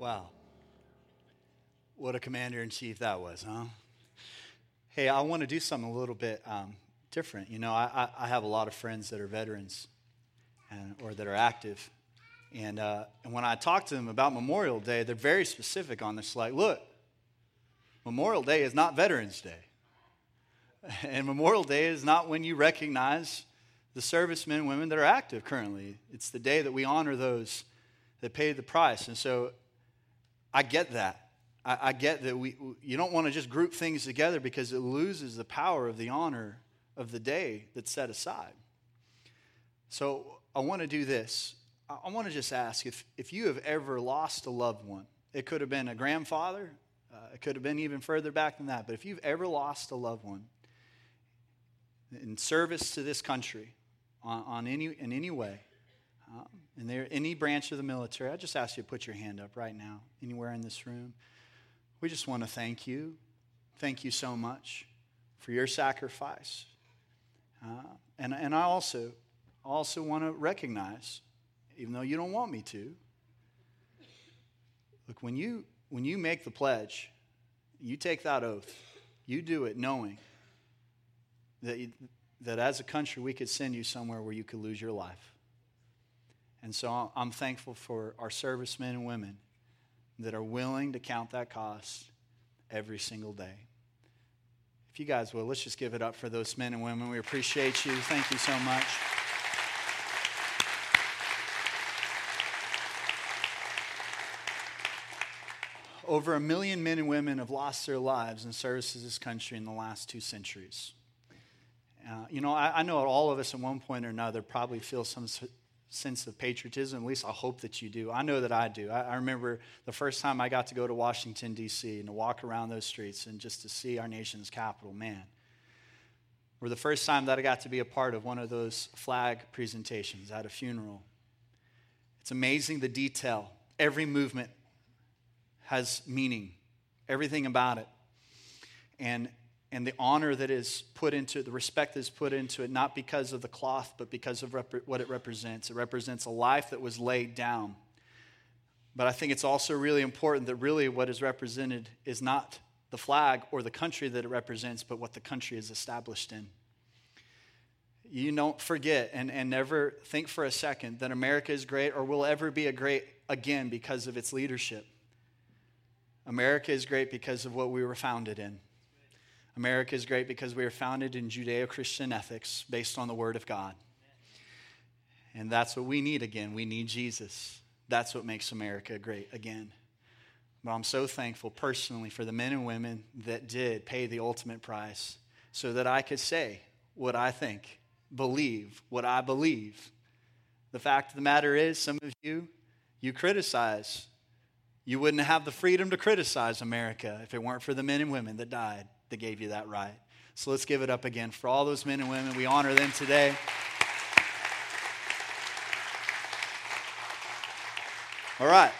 Wow. What a commander in chief that was, huh? Hey, I want to do something a little bit um, different. You know, I, I, have a lot of friends that are veterans and, or that are active. And, uh, and when I talk to them about Memorial Day, they're very specific on this. Like, look, Memorial Day is not Veterans Day. And Memorial Day is not when you recognize the servicemen and women that are active currently. It's the day that we honor those that paid the price. And so I get that. I, I get that we, you don't want to just group things together because it loses the power of the honor of the day that's set aside. So I want to do this. I want to just ask if, if you have ever lost a loved one, it could have been a grandfather, uh, it could have been even further back than that, but if you've ever lost a loved one in service to this country on, on any, in any way, um, and there any branch of the military, I just ask you to put your hand up right now, anywhere in this room. We just want to thank you. Thank you so much for your sacrifice. Uh, and, and I also, also want to recognize, even though you don't want me to, look, when you, when you make the pledge, you take that oath, you do it knowing that, you, that as a country we could send you somewhere where you could lose your life. And so I'm thankful for our servicemen and women that are willing to count that cost every single day. If you guys will, let's just give it up for those men and women. We appreciate you. Thank you so much. Over a million men and women have lost their lives in service to this country in the last two centuries. Uh, you know, I, I, know all of us at one point or another probably feel some sense of patriotism. At least I hope that you do. I know that I do. I, I remember the first time I got to go to Washington, D.C., and to walk around those streets and just to see our nation's capital, man. Or the first time that I got to be a part of one of those flag presentations at a funeral. It's amazing the detail. Every movement has meaning, everything about it. And and the honor that is put into it, the respect that is put into it, not because of the cloth, but because of rep- what it represents. It represents a life that was laid down. But I think it's also really important that really what is represented is not the flag or the country that it represents, but what the country is established in. You don't forget and, and never think for a second that America is great or will ever be a great again because of its leadership. America is great because of what we were founded in. America is great because we are founded in Judeo Christian ethics based on the Word of God. And that's what we need again. We need Jesus. That's what makes America great again. But I'm so thankful personally for the men and women that did pay the ultimate price so that I could say what I think, believe what I believe. The fact of the matter is, some of you, you criticize. You wouldn't have the freedom to criticize America if it weren't for the men and women that died that gave you that right. So let's give it up again for all those men and women. We honor them today. All right.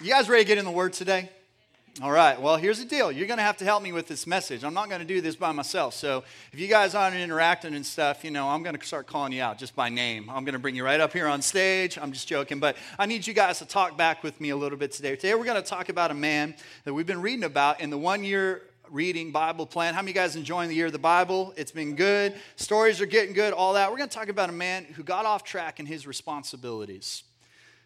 You guys ready to get in the Word today? All right. Well, here's the deal. You're going to have to help me with this message. I'm not going to do this by myself. So if you guys aren't interacting and stuff, you know, I'm going to start calling you out just by name. I'm going to bring you right up here on stage. I'm just joking. But I need you guys to talk back with me a little bit today. Today, we're going to talk about a man that we've been reading about in the one year reading Bible plan. How many guys enjoying the year of the Bible? It's been good. Stories are getting good, all that. We're going to talk about a man who got off track in his responsibilities.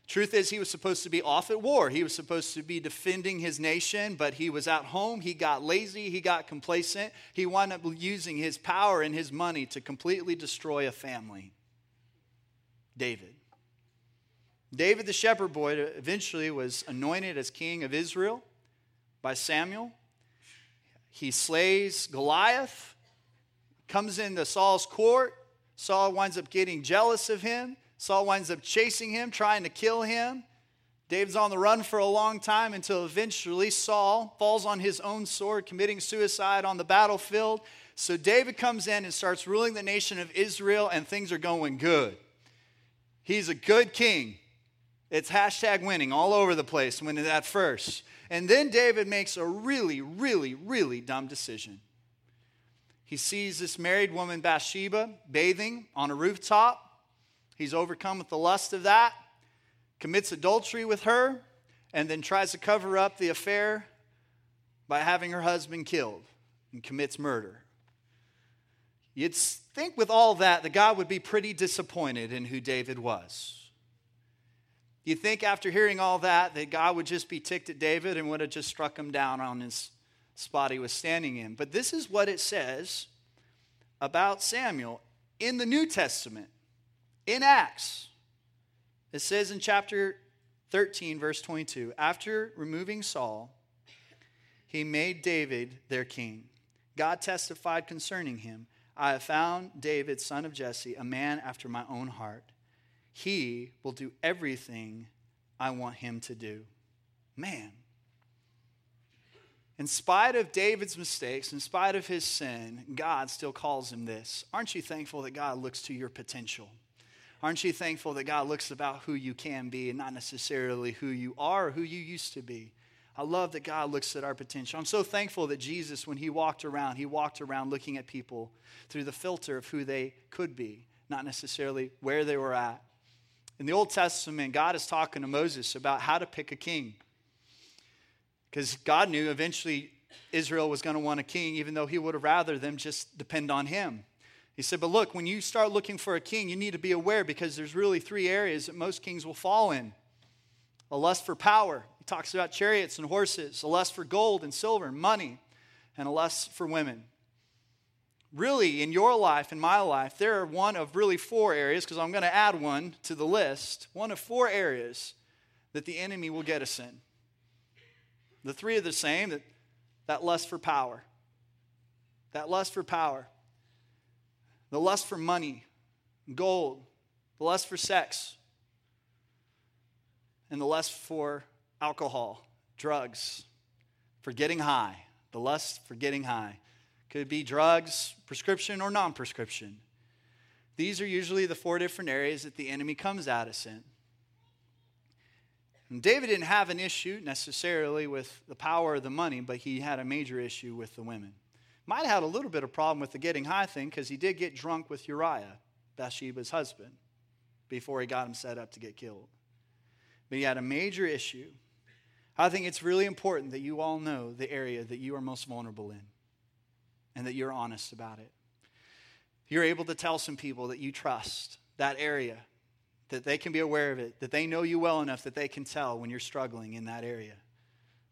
Truth is, he was supposed to be off at war. He was supposed to be defending his nation, but he was at home. He got lazy. He got complacent. He wound up using his power and his money to completely destroy a family. David. David, the shepherd boy, eventually was anointed as king of Israel by Samuel. He slays Goliath, comes into Saul's court. Saul winds up getting jealous of him. Saul winds up chasing him, trying to kill him. David's on the run for a long time until eventually Saul falls on his own sword, committing suicide on the battlefield. So David comes in and starts ruling the nation of Israel, and things are going good. He's a good king. It's hashtag winning all over the place when at first. And then David makes a really, really, really dumb decision. He sees this married woman, Bathsheba, bathing on a rooftop. He's overcome with the lust of that, commits adultery with her, and then tries to cover up the affair by having her husband killed and commits murder. You'd think with all that that God would be pretty disappointed in who David was. You'd think after hearing all that that God would just be ticked at David and would have just struck him down on his spot he was standing in. But this is what it says about Samuel in the New Testament, in Acts. It says in chapter 13, verse 22 After removing Saul, he made David their king. God testified concerning him I have found David, son of Jesse, a man after my own heart. He will do everything I want him to do. Man. In spite of David's mistakes, in spite of his sin, God still calls him this. Aren't you thankful that God looks to your potential? Aren't you thankful that God looks about who you can be and not necessarily who you are or who you used to be? I love that God looks at our potential. I'm so thankful that Jesus, when he walked around, he walked around looking at people through the filter of who they could be, not necessarily where they were at. In the Old Testament, God is talking to Moses about how to pick a king. Because God knew eventually Israel was going to want a king, even though he would have rather them just depend on him. He said, But look, when you start looking for a king, you need to be aware because there's really three areas that most kings will fall in a lust for power, He talks about chariots and horses, a lust for gold and silver and money, and a lust for women. Really, in your life, in my life, there are one of really four areas, because I'm going to add one to the list, one of four areas that the enemy will get us in. The three are the same that, that lust for power, that lust for power, the lust for money, gold, the lust for sex, and the lust for alcohol, drugs, for getting high, the lust for getting high. Could be drugs, prescription or non prescription. These are usually the four different areas that the enemy comes at us in. And David didn't have an issue necessarily with the power of the money, but he had a major issue with the women. Might have had a little bit of problem with the getting high thing because he did get drunk with Uriah, Bathsheba's husband, before he got him set up to get killed. But he had a major issue I think it's really important that you all know the area that you are most vulnerable in and that you're honest about it. You're able to tell some people that you trust that area, that they can be aware of it, that they know you well enough that they can tell when you're struggling in that area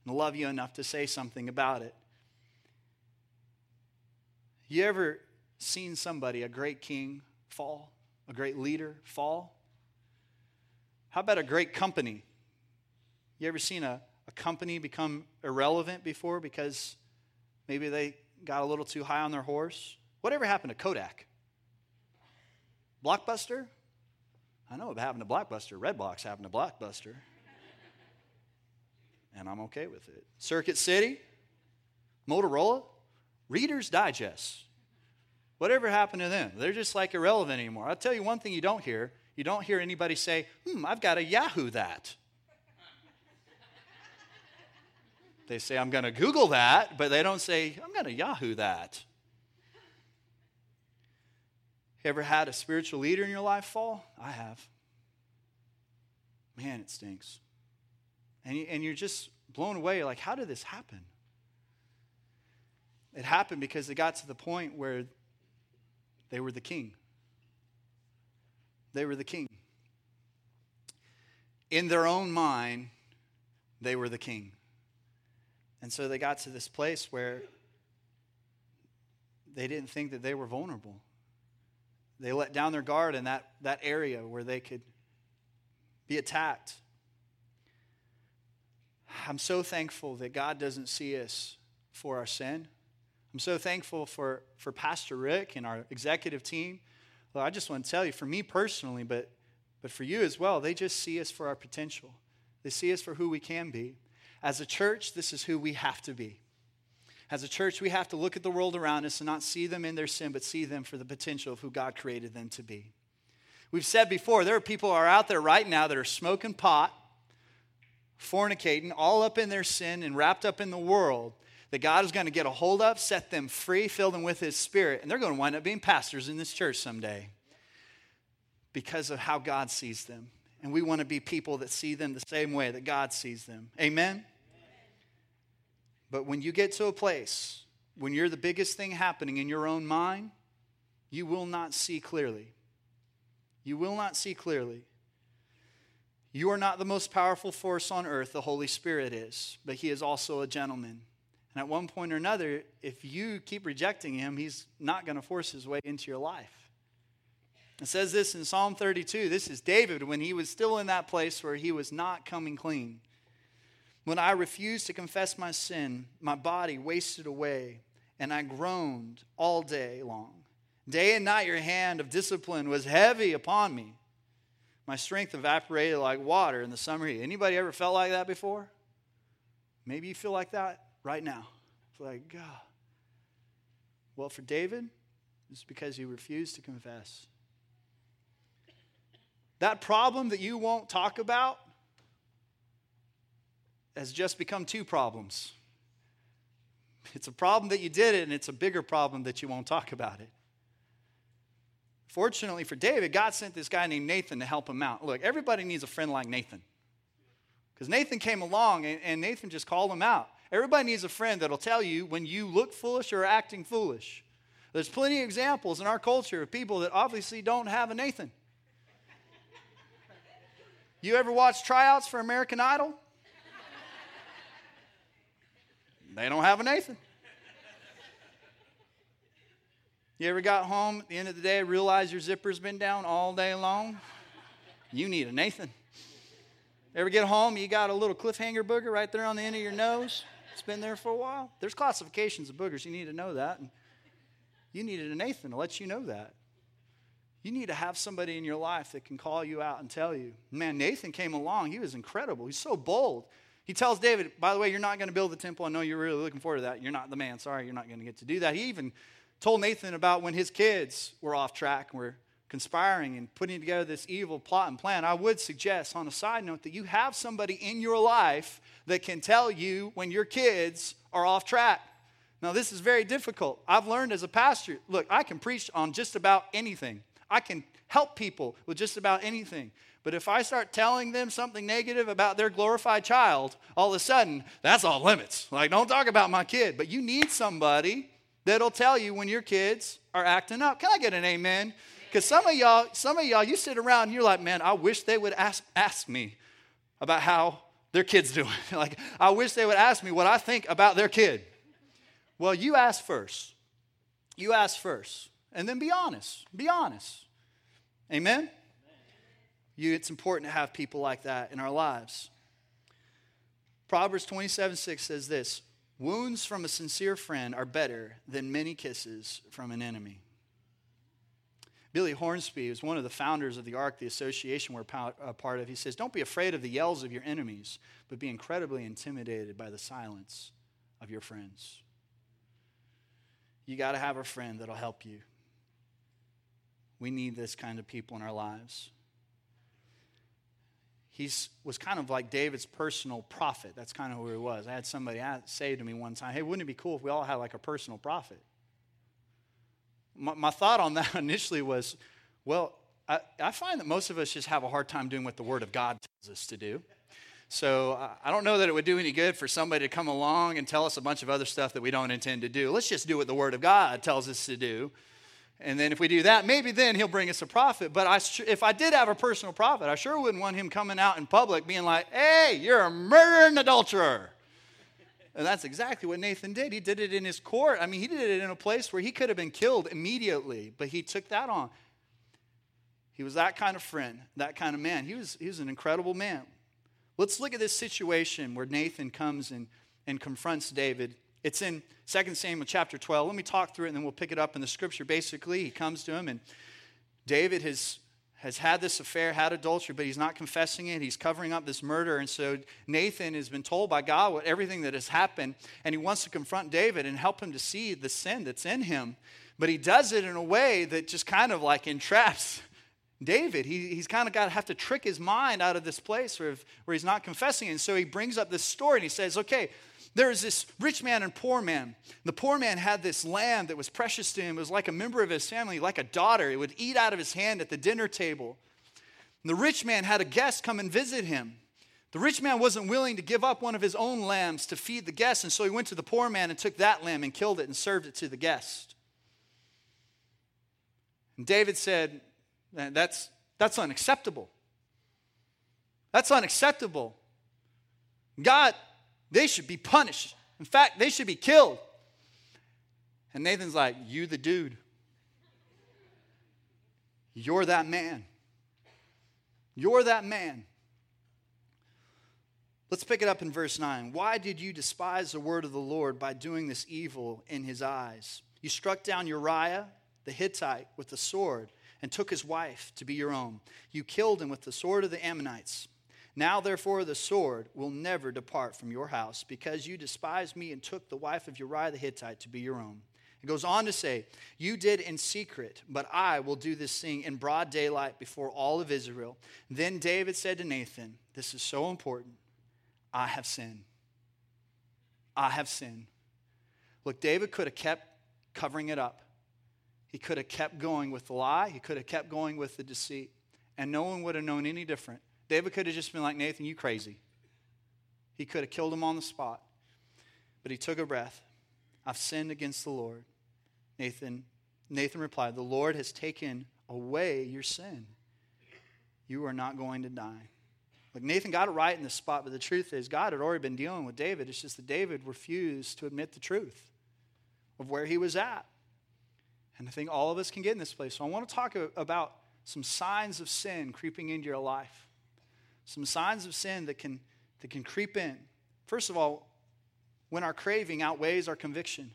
and love you enough to say something about it. You ever seen somebody, a great king, fall? A great leader fall? How about a great company? You ever seen a, a company become irrelevant before because maybe they got a little too high on their horse? Whatever happened to Kodak? Blockbuster? I know it happened to Blockbuster. Redbox happened to Blockbuster. and I'm okay with it. Circuit City? Motorola? Reader's Digest. Whatever happened to them? They're just like irrelevant anymore. I'll tell you one thing you don't hear. You don't hear anybody say, hmm, I've got a Yahoo that. They say, I'm going to Google that, but they don't say, I'm going to Yahoo that. Ever had a spiritual leader in your life fall? I have. Man, it stinks. And, and you're just blown away. like, how did this happen? It happened because they got to the point where they were the king. They were the king. In their own mind, they were the king. And so they got to this place where they didn't think that they were vulnerable. They let down their guard in that, that area where they could be attacked. I'm so thankful that God doesn't see us for our sin. I'm so thankful for, for Pastor Rick and our executive team. Well, I just want to tell you, for me personally, but, but for you as well, they just see us for our potential. They see us for who we can be. As a church, this is who we have to be. As a church, we have to look at the world around us and not see them in their sin, but see them for the potential of who God created them to be. We've said before, there are people are out there right now that are smoking pot, fornicating, all up in their sin and wrapped up in the world that God is going to get a hold of, set them free, fill them with His Spirit, and they're going to wind up being pastors in this church someday because of how God sees them And we want to be people that see them the same way that God sees them. Amen? But when you get to a place when you're the biggest thing happening in your own mind, you will not see clearly. You will not see clearly. You are not the most powerful force on earth, the Holy Spirit is, but He is also a gentleman. And at one point or another, if you keep rejecting Him, He's not going to force His way into your life. It says this in Psalm 32. This is David when he was still in that place where he was not coming clean. When I refused to confess my sin, my body wasted away, and I groaned all day long. Day and night, your hand of discipline was heavy upon me. My strength evaporated like water in the summer heat. Anybody ever felt like that before? Maybe you feel like that right now. It's like, God. Well, for David, it's because he refused to confess. That problem that you won't talk about has just become two problems. It's a problem that you did it, and it's a bigger problem that you won't talk about it. Fortunately for David, God sent this guy named Nathan to help him out. Look, everybody needs a friend like Nathan. Because Nathan came along and, and, Nathan just called him out. Everybody needs a friend that'll tell you when you look foolish or acting foolish. There's plenty of examples in our culture of people that obviously don't have a Nathan. You ever watch tryouts for American Idol? They don't have a Nathan. You ever got home at the end of the day, realize your zipper's been down all day long? You need a Nathan. Ever get home, you got a little cliffhanger booger right there on the end of your nose? It's been there for a while. There's classifications of boogers. You need to know that. And you needed a Nathan to let you know that. You need to have somebody in your life that can call you out and tell you. Man, Nathan came along. He was incredible. He's so bold. He tells David, by the way, you're not going to build the temple. I know you're really looking forward to that. You're not the man. Sorry, you're not going to get to do that. He even told Nathan about when his kids were off track and were conspiring and putting together this evil plot and plan. I would suggest, on a side note, that you have somebody in your life that can tell you when your kids are off track. Now, this is very difficult. I've learned as a pastor look, I can preach on just about anything, I can help people with just about anything. But if I start telling them something negative about their glorified child, all of a sudden, that's all limits. Like, don't talk about my kid. But you need somebody that'll tell you when your kids are acting up. Can I get an amen? Because some of y'all, some of y'all, you sit around and you're like, man, I wish they would ask, ask me about how their kid's doing. like, I wish they would ask me what I think about their kid. Well, you ask first. You ask first. And then be honest. Be honest. Amen? You, it's important to have people like that in our lives. Proverbs 27 6 says this Wounds from a sincere friend are better than many kisses from an enemy. Billy Hornsby is one of the founders of the ARC, the association we're a uh, part of. He says, Don't be afraid of the yells of your enemies, but be incredibly intimidated by the silence of your friends. You got to have a friend that'll help you. We need this kind of people in our lives he was kind of like David's personal prophet. That's kind of who he was. I had somebody say to me one time, hey, wouldn't it be cool if we all had like a personal prophet? My, my thought on that initially was, well, I, I, find that most of us just have a hard time doing what the Word of God tells us to do. So I don't know that it would do any good for somebody to come along and tell us a bunch of other stuff that we don't intend to do. Let's just do what the Word of God tells us to do. And then if we do that, maybe then he'll bring us a prophet. But I, if I did have a personal prophet, I sure wouldn't want him coming out in public being like, hey, you're a murdering adulterer. And that's exactly what Nathan did. He did it in his court. I mean, he did it in a place where he could have been killed immediately, but he took that on. He was that kind of friend, that kind of man. He was, he was an incredible man. Let's look at this situation where Nathan comes and, and confronts David it's in 2 Samuel chapter 12. Let me talk through it and then we'll pick it up in the scripture. Basically, he comes to him and David has, has had this affair, had adultery, but he's not confessing it. He's covering up this murder. And so Nathan has been told by God what everything that has happened, and he wants to confront David and help him to see the sin that's in him. But he does it in a way that just kind of like entraps David. He, he's kind of got to have to trick his mind out of this place where, where he's not confessing. It. And so he brings up this story and he says, okay, there was this rich man and poor man. The poor man had this lamb that was precious to him. It was like a member of his family, like a daughter. It would eat out of his hand at the dinner table. And the rich man had a guest come and visit him. The rich man wasn't willing to give up one of his own lambs to feed the guest, and so he went to the poor man and took that lamb and killed it and served it to the guest. And David said, That's, that's unacceptable. That's unacceptable. God, they should be punished. In fact, they should be killed. And Nathan's like, You the dude. You're that man. You're that man. Let's pick it up in verse 9. Why did you despise the word of the Lord by doing this evil in his eyes? You struck down Uriah the Hittite with the sword and took his wife to be your own. You killed him with the sword of the Ammonites. Now, therefore, the sword will never depart from your house because you despised me and took the wife of Uriah the Hittite to be your own. It goes on to say, You did in secret, but I will do this thing in broad daylight before all of Israel. Then David said to Nathan, This is so important. I have sinned. I have sinned. Look, David could have kept covering it up. He could have kept going with the lie. He could have kept going with the deceit. And no one would have known any different. David could have just been like, Nathan, you crazy. He could have killed him on the spot. But he took a breath. I've sinned against the Lord. Nathan, Nathan replied, The Lord has taken away your sin. You are not going to die. Like Nathan got it right in the spot, but the truth is, God had already been dealing with David. It's just that David refused to admit the truth of where he was at. And I think all of us can get in this place. So I want to talk about some signs of sin creeping into your life. Some signs of sin that can, that can creep in. First of all, when our craving outweighs our conviction.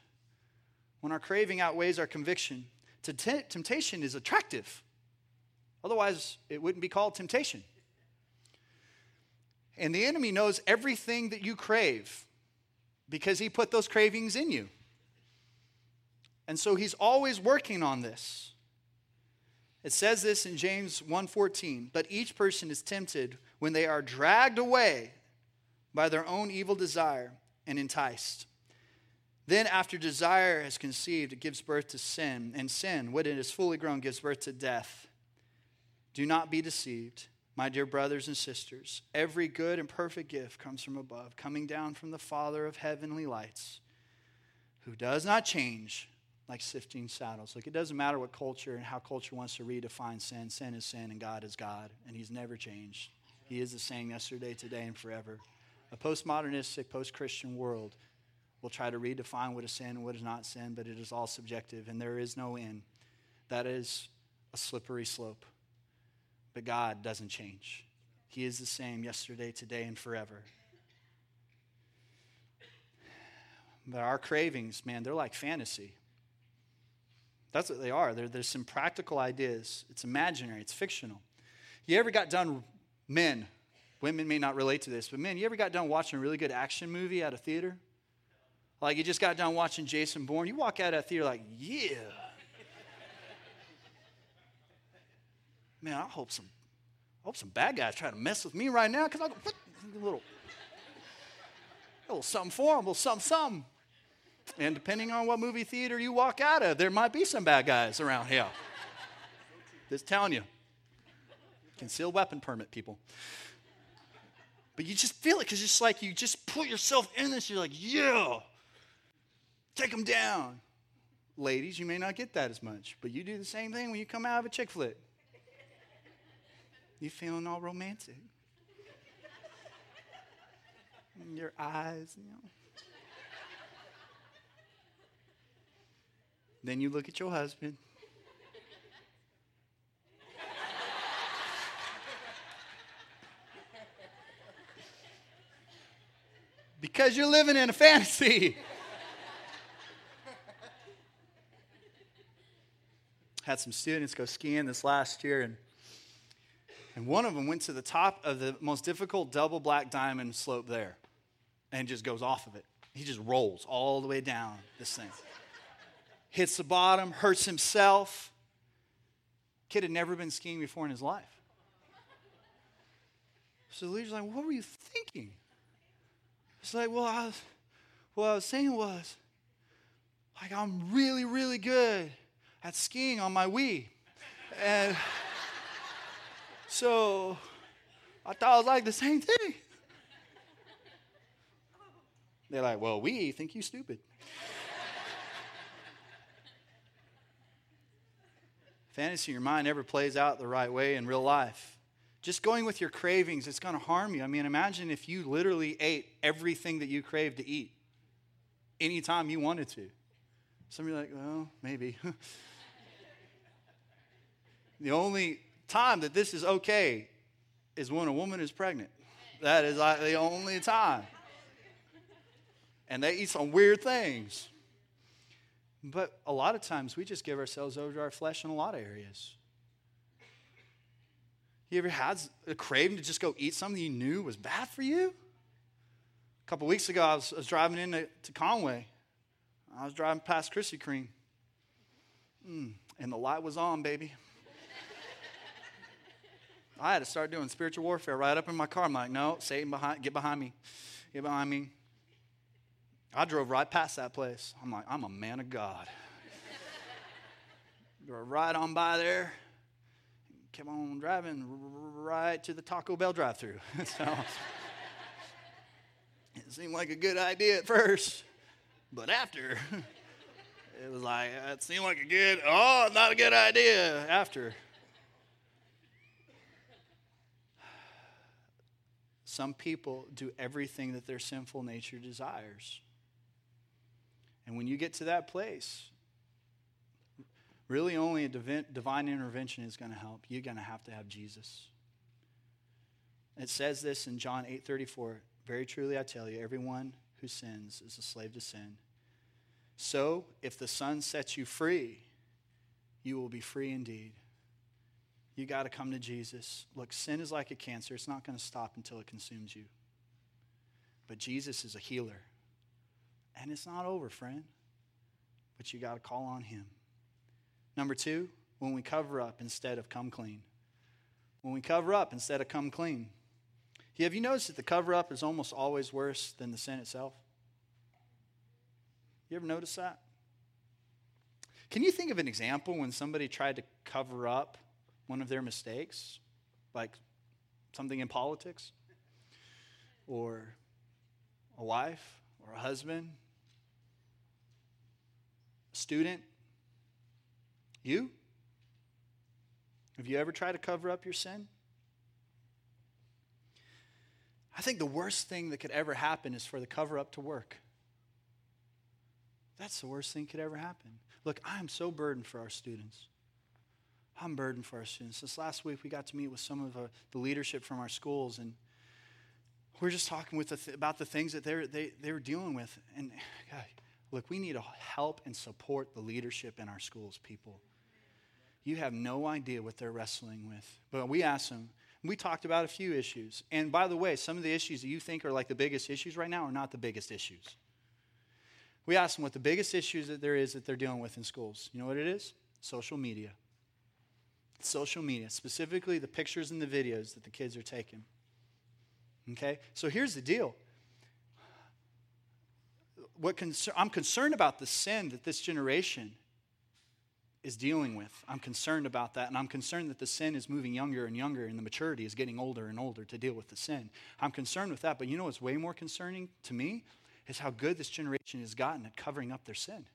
When our craving outweighs our conviction, temptation is attractive. Otherwise, it wouldn't be called temptation. And the enemy knows everything that you crave because he put those cravings in you. And so he's always working on this. It says this in James 1:14, but each person is tempted when they are dragged away by their own evil desire and enticed. Then after desire has conceived, it gives birth to sin, and sin, when it is fully grown, gives birth to death. Do not be deceived. My dear brothers and sisters, every good and perfect gift comes from above, coming down from the Father of heavenly lights, who does not change like sifting saddles. Like it doesn't matter what culture and how culture wants to redefine sin. Sin is sin, and God is God, and He's never changed. He is the same yesterday, today, and forever. A postmodernistic, post Christian world will try to redefine what is sin and what is not sin, but it is all subjective, and there is no end. That is a slippery slope. But God doesn't change. He is the same yesterday, today, and forever. But our cravings, man, they're like fantasy. That's what they are. They're, there's some practical ideas. It's imaginary, it's fictional. You ever got done, men, women may not relate to this, but men, you ever got done watching a really good action movie at a theater? Like you just got done watching Jason Bourne. You walk out of that theater like, yeah. man, I hope some, I hope some bad guys try to mess with me right now because I go? A little, a little something for them, a little something, something. And depending on what movie theater you walk out of, there might be some bad guys around here. Just telling you. Concealed weapon permit, people. But you just feel it because it's like you just put yourself in this. You're like, yeah, take them down. Ladies, you may not get that as much, but you do the same thing when you come out of a chick flick. You're feeling all romantic? Your eyes, you know. Then you look at your husband. because you're living in a fantasy. Had some students go skiing this last year, and and one of them went to the top of the most difficult double black diamond slope there and just goes off of it. He just rolls all the way down this thing. Hits the bottom, hurts himself. Kid had never been skiing before in his life. So the leader's like, What were you thinking? It's like, Well, I was, what I was saying was, like, I'm really, really good at skiing on my Wii. And. So I thought I was like the same thing. They're like, well, we think you stupid. Fantasy in your mind never plays out the right way in real life. Just going with your cravings, it's going to harm you. I mean, imagine if you literally ate everything that you craved to eat anytime you wanted to. Some of you are like, well, maybe. the only time that this is okay is when a woman is pregnant. That is like the only time. And they eat some weird things. But a lot of times we just give ourselves over to our flesh in a lot of areas. You ever had a craving to just go eat something you knew was bad for you? A couple weeks ago, I was, I was driving into to Conway. I was driving past Krispy Kreme. Mm, and the light was on, baby. I had to start doing spiritual warfare right up in my car. I'm like, no, Satan, behind, get behind me. Get behind me. I drove right past that place. I'm like, I'm a man of God. drove right on by there. Kept on driving right to the Taco Bell drive through. so it seemed like a good idea at first, but after, it was like, uh, it seemed like a good, oh, not a good idea after. Some people do everything that their sinful nature desires. And when you get to that place, really only a divine intervention is going to help. You're going to have to have Jesus. It says this in John 8:34, very truly I tell you, everyone who sins is a slave to sin. So, if the Son sets you free, you will be free indeed. You got to come to Jesus. Look, sin is like a cancer. It's not going to stop until it consumes you. But Jesus is a healer. And it's not over, friend. But you got to call on him. Number two, when we cover up instead of come clean. When we cover up instead of come clean. Have you noticed that the cover up is almost always worse than the sin itself? You ever notice that? Can you think of an example when somebody tried to cover up one of their mistakes, like something in politics, or a wife, or a husband, student? You? Have you ever tried to cover up your sin? I think the worst thing that could ever happen is for the cover up to work. That's the worst thing could ever happen. Look, I am so burdened for our students. I'm burdened for our students. This last week, we got to meet with some of the, the leadership from our schools, and we're just talking with the th- about the things that they're, they, they were dealing with. And God, look, we need to help and support the leadership in our schools, people. You have no idea what they're wrestling with. But we asked them, we talked about a few issues. And by the way, some of the issues that you think are like the biggest issues right now are not the biggest issues. We asked them what the biggest issues that there is that they're dealing with in schools. You know what it is? Social media social media, specifically the pictures and the videos that the kids are taking. Okay? So here's the deal. What I'm concerned about the sin that this generation is dealing with. I'm concerned about that, and I'm concerned that the sin is moving younger and younger, and the maturity is getting older and older to deal with the sin. I'm concerned with that, but you know what's way more concerning to me is how good this generation has gotten at covering up their sin.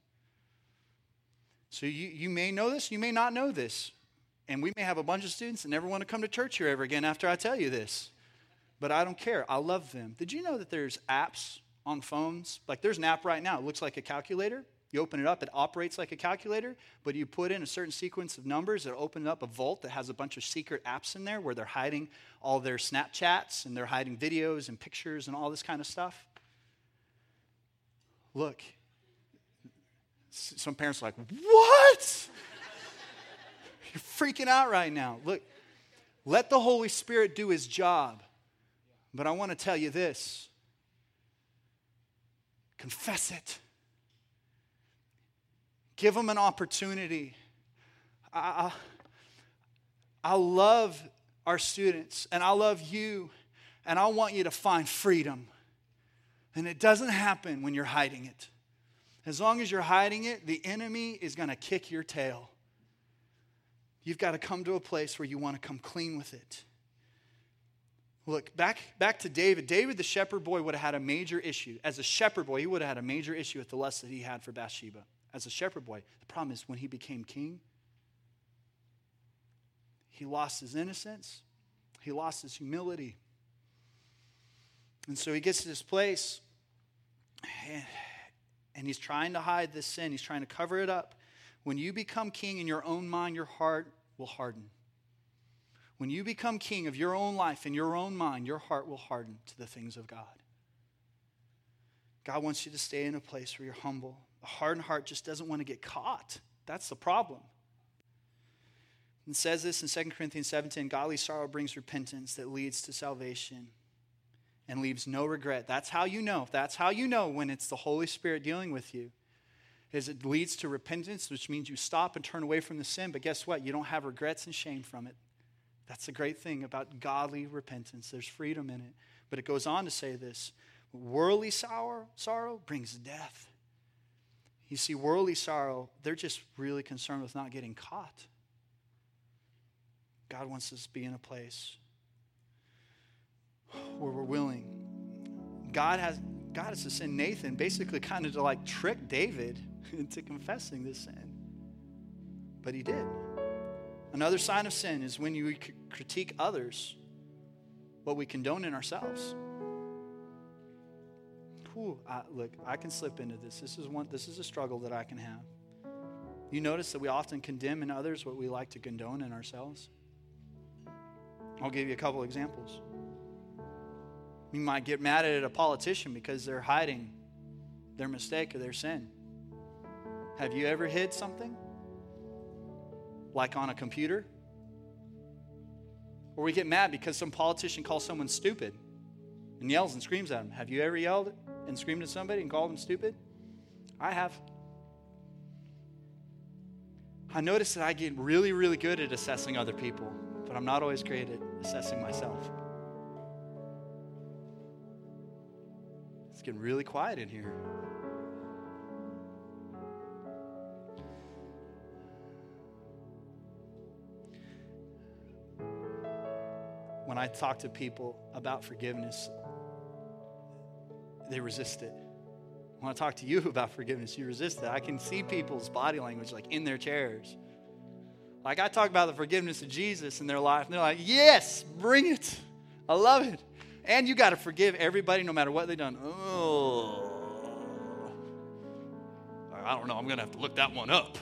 So you, you may know this, you may not know this, and we may have a bunch of students that never want to come to church here ever again after I tell you this. But I don't care. I love them. Did you know that there's apps on phones? Like there's an app right now. It looks like a calculator. You open it up, it operates like a calculator, but you put in a certain sequence of numbers that open up a vault that has a bunch of secret apps in there where they're hiding all their Snapchats and they're hiding videos and pictures and all this kind of stuff. Look, some parents are like, What? You're freaking out right now. Look, let the Holy Spirit do his job. But I want to tell you this confess it, give them an opportunity. I, I, love our students and I love you, and I want you to find freedom. And it doesn't happen when you're hiding it. As long as you're hiding it, the enemy is going to kick your tail. You've got to come to a place where you want to come clean with it. Look, back, back to David. David, the shepherd boy, would have had a major issue. As a shepherd boy, he would have had a major issue with the lust that he had for Bathsheba. As a shepherd boy, the problem is when he became king, he lost his innocence, he lost his humility. And so he gets to this place, and, and he's trying to hide this sin, he's trying to cover it up. When you become king in your own mind, your heart will harden. When you become king of your own life and your own mind, your heart will harden to the things of God. God wants you to stay in a place where you're humble. A hardened heart just doesn't want to get caught. That's the problem. And says this in 2 Corinthians 17 godly sorrow brings repentance that leads to salvation and leaves no regret. That's how you know. That's how you know when it's the Holy Spirit dealing with you. Is it leads to repentance, which means you stop and turn away from the sin, but guess what? You don't have regrets and shame from it. That's the great thing about godly repentance. There's freedom in it. But it goes on to say this worldly sorrow, sorrow brings death. You see, worldly sorrow, they're just really concerned with not getting caught. God wants us to be in a place where we're willing. God has God has to send Nathan basically kind of to like trick David into confessing this sin. But he did. Another sign of sin is when you critique others what we condone in ourselves. I, look, I can slip into this. This is one. This is a struggle that I can have. You notice that we often condemn in others what we like to condone in ourselves. I'll give you a couple examples. You might get mad at a politician because they're hiding their mistake or their sin. Have you ever hid something? Like on a computer. Or we get mad because some politician calls someone stupid and yells and screams at them. Have you ever yelled and screamed at somebody and called them stupid? I have. I notice that I get really, really good at assessing other people, but I'm not always great at assessing myself. It's getting really quiet in here. I talk to people about forgiveness, they resist it. When I talk to you about forgiveness, you resist it. I can see people's body language like in their chairs. Like I talk about the forgiveness of Jesus in their life, and they're like, yes, bring it. I love it. And you got to forgive everybody no matter what they've done. Oh. I don't know. I'm going to have to look that one up.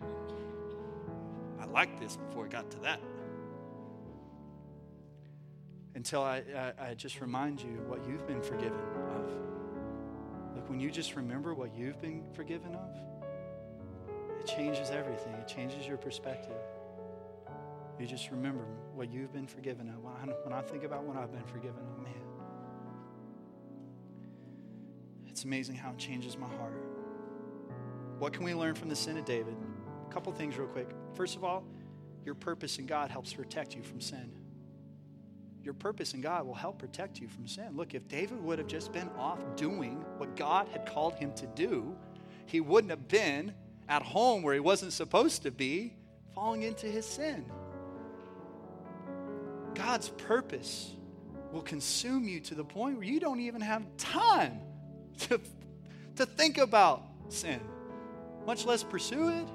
I liked this before it got to that until I, I, I, just remind you what you've been forgiven of. Look, when you just remember what you've been forgiven of, it changes everything. It changes your perspective. You just remember what you've been forgiven of. When I, when I think about what I've been forgiven of, man, it's amazing how it changes my heart. What can we learn from the sin of David? A couple things, real quick. First of all, your purpose in God helps protect you from sin your purpose in God will help protect you from sin. Look, if David would have just been off doing what God had called him to do, he wouldn't have been at home where he wasn't supposed to be, falling into his sin. God's purpose will consume you to the point where you don't even have time to, to think about sin, much less pursue it.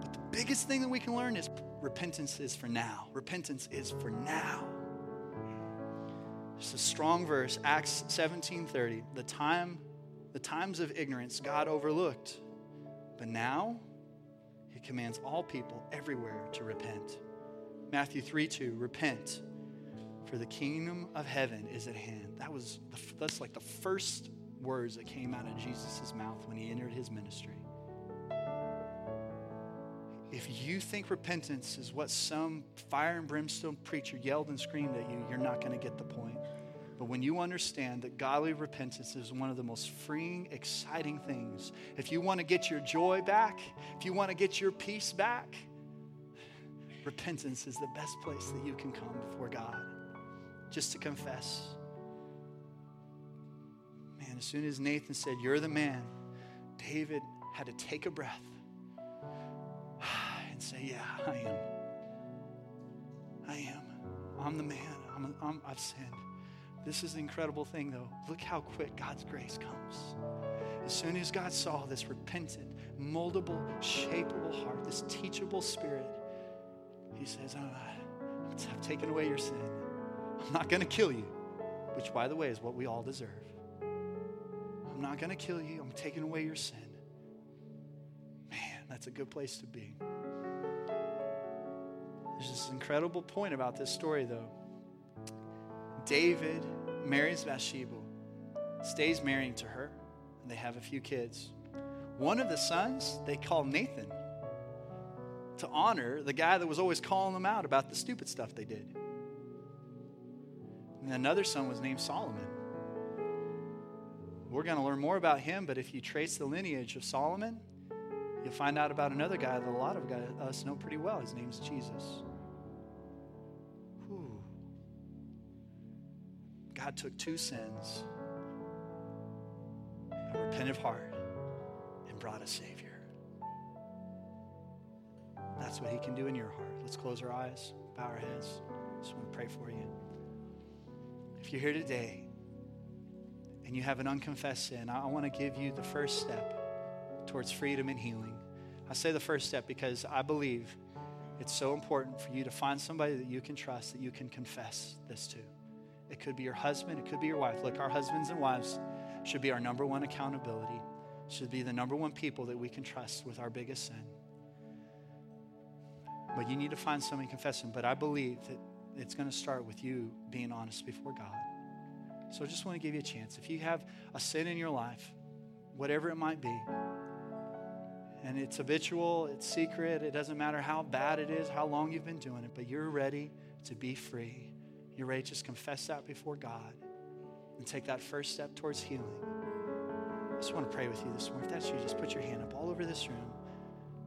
But the biggest thing that we can learn is repentance is for now. Repentance is for now. It's a strong verse, Acts 17:30. The time, the times of ignorance God overlooked, but now He commands all people everywhere to repent. Matthew 3:2. Repent, for the kingdom of heaven is at hand. That was that's like the first words that came out of Jesus' mouth when he entered his ministry. If you think repentance is what some fire and brimstone preacher yelled and screamed at you, you're not going to get the point. But when you understand that godly repentance is one of the most freeing, exciting things, if you want to get your joy back, if you want to get your peace back, repentance is the best place that you can come before God just to confess. Man, as soon as Nathan said, You're the man, David had to take a breath say, Yeah, I am. I am. I'm the man. I'm, I'm, I've sinned. This is the incredible thing, though. Look how quick God's grace comes. As soon as God saw this repentant, moldable, shapeable heart, this teachable spirit, He says, ah, I've taken away your sin. I'm not going to kill you, which, by the way, is what we all deserve. I'm not going to kill you. I'm taking away your sin. Man, that's a good place to be. There's this incredible point about this story, though. David marries Bathsheba, stays married to her, and they have a few kids. One of the sons they call Nathan to honor the guy that was always calling them out about the stupid stuff they did. And another son was named Solomon. We're going to learn more about him, but if you trace the lineage of Solomon, you'll find out about another guy that a lot of us know pretty well. His name's Jesus. God took two sins, a repentant heart, and brought a Savior. That's what He can do in your heart. Let's close our eyes, bow our heads. Just want to pray for you. If you're here today and you have an unconfessed sin, I want to give you the first step towards freedom and healing. I say the first step because I believe it's so important for you to find somebody that you can trust, that you can confess this to. It could be your husband, it could be your wife. Look, our husbands and wives should be our number one accountability, should be the number one people that we can trust with our biggest sin. But you need to find somebody confessing. But I believe that it's going to start with you being honest before God. So I just want to give you a chance. If you have a sin in your life, whatever it might be, and it's habitual, it's secret, it doesn't matter how bad it is, how long you've been doing it, but you're ready to be free. You're just confess that before God and take that first step towards healing. I just want to pray with you this morning. If that's you, just put your hand up all over this room.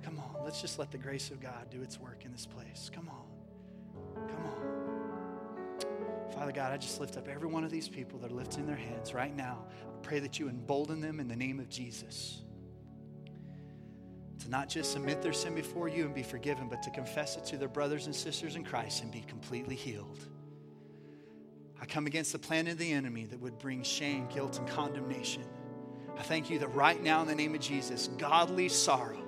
Come on, let's just let the grace of God do its work in this place. Come on. Come on. Father God, I just lift up every one of these people that are lifting their hands right now. I pray that you embolden them in the name of Jesus to not just submit their sin before you and be forgiven, but to confess it to their brothers and sisters in Christ and be completely healed. I come against the plan of the enemy that would bring shame, guilt, and condemnation. I thank you that right now, in the name of Jesus, godly sorrow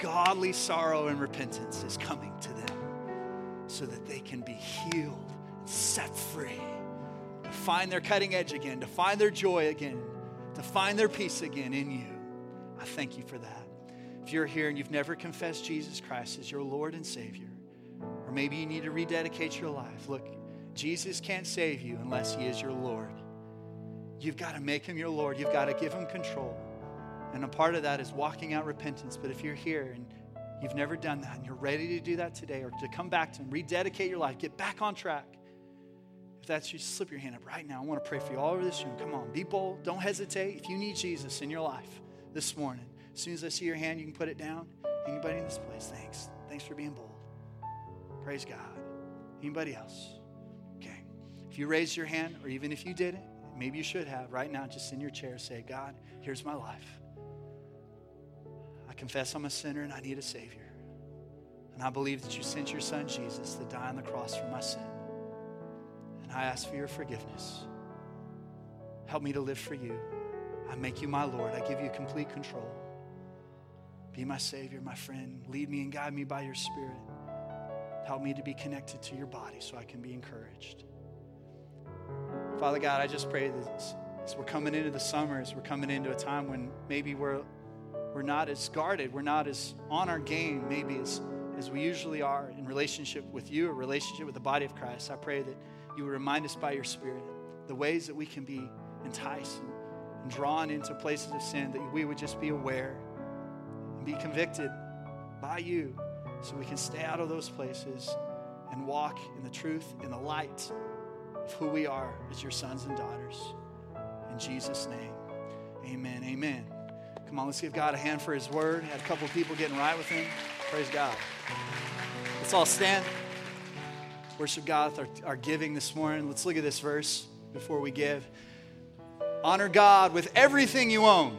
godly sorrow and repentance is coming to them so that they can be healed and set free, to find their cutting edge again, to find their joy again, to find their peace again in you. I thank you for that. If you're here and you've never confessed Jesus Christ as your Lord and Savior, or maybe you need to rededicate your life, look, Jesus can't save you unless He is your Lord. You've got to make Him your Lord, you've got to give Him control. And a part of that is walking out repentance. But if you're here and you've never done that and you're ready to do that today or to come back to Him, rededicate your life, get back on track. If that's you, slip your hand up right now. I want to pray for you all over this room. Come on, be bold. Don't hesitate. If you need Jesus in your life this morning, as soon as I see your hand, you can put it down. Anybody in this place? Thanks. Thanks for being bold. Praise God. Anybody else? If you raised your hand, or even if you didn't, maybe you should have right now, just in your chair, say, God, here's my life. I confess I'm a sinner and I need a Savior. And I believe that you sent your Son Jesus to die on the cross for my sin. And I ask for your forgiveness. Help me to live for you. I make you my Lord. I give you complete control. Be my Savior, my friend. Lead me and guide me by your Spirit. Help me to be connected to your body so I can be encouraged. Father God, I just pray that as we're coming into the summers, we're coming into a time when maybe we're we're not as guarded, we're not as on our game, maybe as, as we usually are in relationship with you, a relationship with the body of Christ. I pray that you would remind us by your Spirit the ways that we can be enticed and, drawn into places of sin, that we would just be aware and be convicted by you so we can stay out of those places and walk in the truth, in the light of who we are as your sons and daughters. In Jesus' name, amen. Amen. Come on, let's give God a hand for his word. Had a couple people getting right with him. Praise God. Let's all stand. Worship God with our, our giving this morning. Let's look at this verse before we give. Honor God with everything you own